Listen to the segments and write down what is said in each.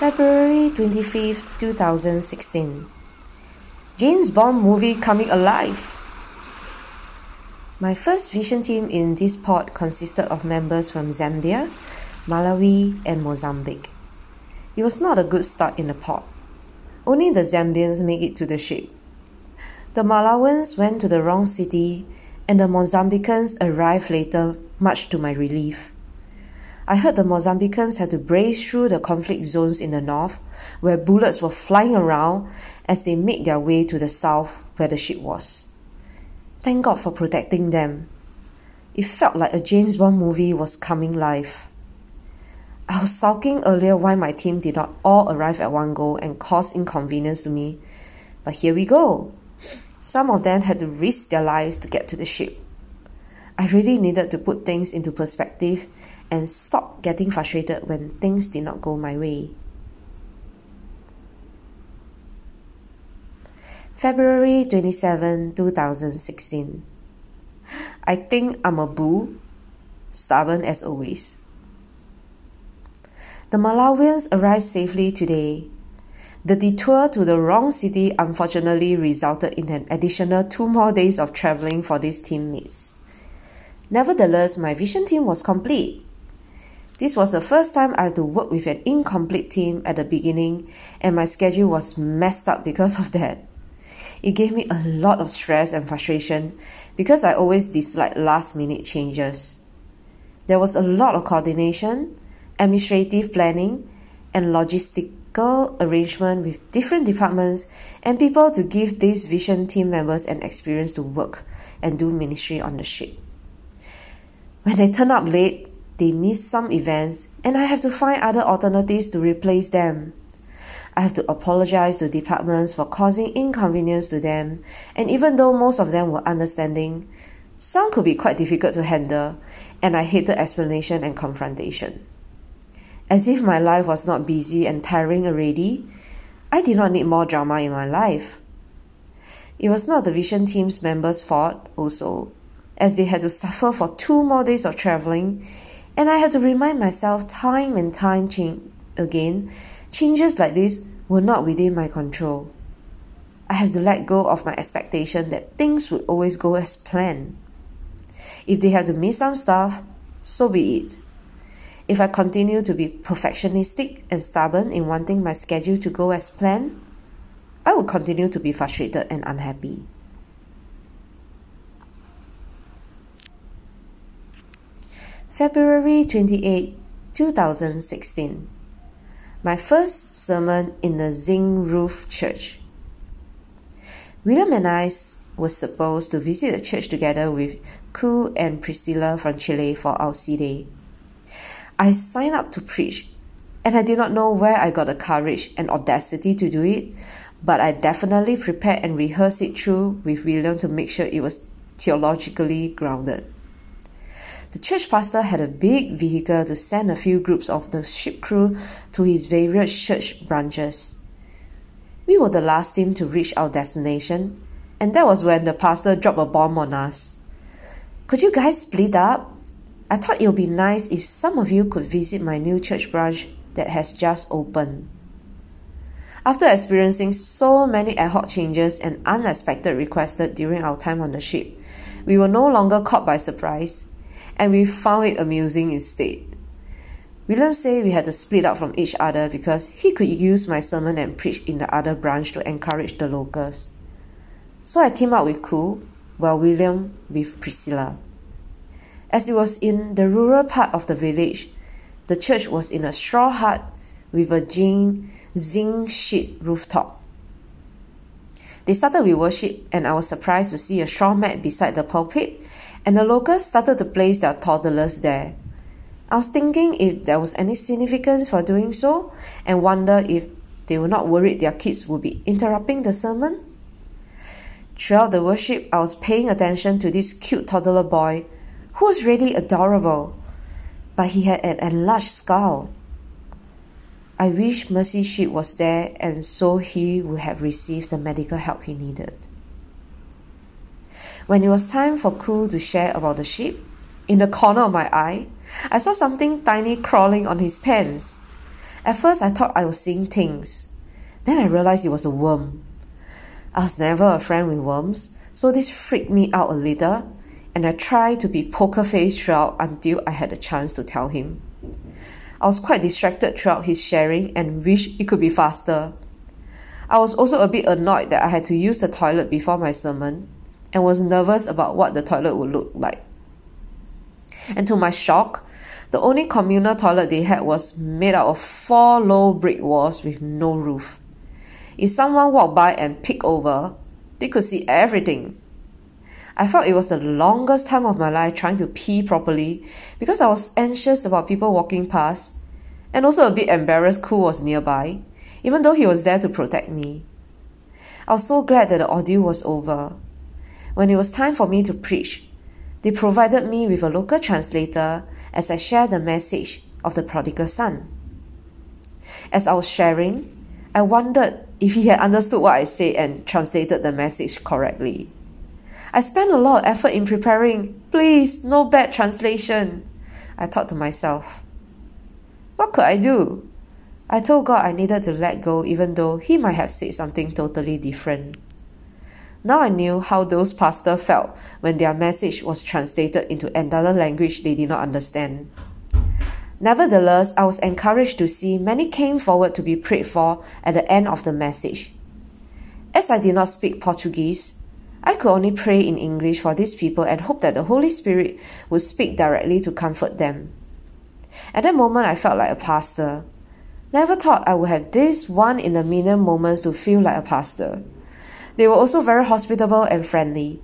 February 25th, 2016. James Bond movie coming alive. My first vision team in this pod consisted of members from Zambia, Malawi, and Mozambique. It was not a good start in the pod. Only the Zambians made it to the ship. The Malawians went to the wrong city, and the Mozambicans arrived later, much to my relief. I heard the Mozambicans had to brace through the conflict zones in the north, where bullets were flying around as they made their way to the south, where the ship was. Thank God for protecting them. It felt like a James Bond movie was coming live. I was sulking earlier why my team did not all arrive at one go and cause inconvenience to me. But here we go. Some of them had to risk their lives to get to the ship. I really needed to put things into perspective and stop getting frustrated when things did not go my way. February 27, 2016. I think I'm a boo, stubborn as always. The Malawians arrived safely today. The detour to the wrong city unfortunately resulted in an additional two more days of traveling for these teammates. Nevertheless, my vision team was complete. This was the first time I had to work with an incomplete team at the beginning, and my schedule was messed up because of that. It gave me a lot of stress and frustration because I always dislike last minute changes. There was a lot of coordination, administrative planning, and logistical arrangement with different departments and people to give these vision team members an experience to work and do ministry on the ship. When they turn up late, they miss some events, and I have to find other alternatives to replace them. I have to apologize to departments for causing inconvenience to them, and even though most of them were understanding, some could be quite difficult to handle, and I hated explanation and confrontation. As if my life was not busy and tiring already, I did not need more drama in my life. It was not the Vision Team's members' fault, also, as they had to suffer for two more days of traveling and I had to remind myself time and time again, changes like this were not within my control. I have to let go of my expectation that things would always go as planned. If they had to miss some stuff, so be it. If I continue to be perfectionistic and stubborn in wanting my schedule to go as planned, I will continue to be frustrated and unhappy. February 28, 2016. My first sermon in the zinc roof church. William and I were supposed to visit the church together with Ku and Priscilla from Chile for our C Day. I signed up to preach, and I did not know where I got the courage and audacity to do it, but I definitely prepared and rehearsed it through with William to make sure it was theologically grounded. The church pastor had a big vehicle to send a few groups of the ship crew to his various church branches. We were the last team to reach our destination, and that was when the pastor dropped a bomb on us. Could you guys split up? I thought it would be nice if some of you could visit my new church branch that has just opened. After experiencing so many ad hoc changes and unexpected requests during our time on the ship, we were no longer caught by surprise and we found it amusing instead. William said we had to split up from each other because he could use my sermon and preach in the other branch to encourage the locals. So I teamed up with Ku, while William with Priscilla. As it was in the rural part of the village, the church was in a straw hut with a zinc sheet rooftop. They started with worship, and I was surprised to see a straw mat beside the pulpit and the locals started to place their toddlers there. I was thinking if there was any significance for doing so and wonder if they were not worried their kids would be interrupting the sermon. Throughout the worship, I was paying attention to this cute toddler boy who was really adorable, but he had an enlarged skull. I wish Mercy Ship was there and so he would have received the medical help he needed. When it was time for Ku to share about the sheep, in the corner of my eye, I saw something tiny crawling on his pants. At first, I thought I was seeing things. Then I realized it was a worm. I was never a friend with worms, so this freaked me out a little, and I tried to be poker faced throughout until I had a chance to tell him. I was quite distracted throughout his sharing and wished it could be faster. I was also a bit annoyed that I had to use the toilet before my sermon and was nervous about what the toilet would look like. And to my shock, the only communal toilet they had was made out of four low brick walls with no roof. If someone walked by and peeked over, they could see everything. I felt it was the longest time of my life trying to pee properly because I was anxious about people walking past and also a bit embarrassed Koo was nearby, even though he was there to protect me. I was so glad that the ordeal was over. When it was time for me to preach, they provided me with a local translator as I shared the message of the prodigal son. As I was sharing, I wondered if he had understood what I said and translated the message correctly. I spent a lot of effort in preparing. Please, no bad translation. I thought to myself. What could I do? I told God I needed to let go even though He might have said something totally different. Now I knew how those pastors felt when their message was translated into another language they did not understand. Nevertheless, I was encouraged to see many came forward to be prayed for at the end of the message. As I did not speak Portuguese, I could only pray in English for these people and hope that the Holy Spirit would speak directly to comfort them. At that moment, I felt like a pastor. Never thought I would have this one in a million moments to feel like a pastor. They were also very hospitable and friendly.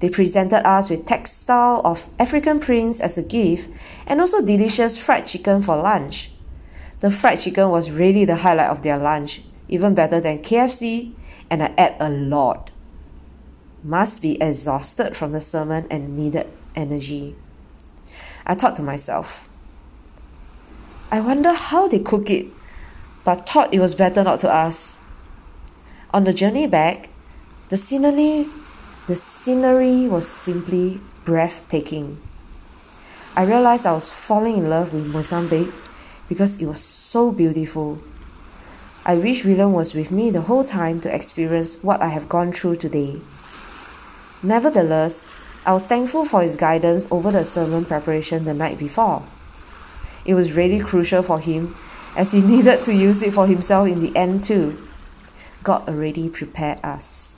They presented us with textile of African prints as a gift and also delicious fried chicken for lunch. The fried chicken was really the highlight of their lunch, even better than KFC, and I ate a lot. Must be exhausted from the sermon and needed energy. I thought to myself, I wonder how they cook it, but thought it was better not to ask. On the journey back, the scenery the scenery was simply breathtaking. I realized I was falling in love with Mozambique because it was so beautiful. I wish William was with me the whole time to experience what I have gone through today. Nevertheless, I was thankful for his guidance over the sermon preparation the night before. It was really crucial for him as he needed to use it for himself in the end too. God already prepared us.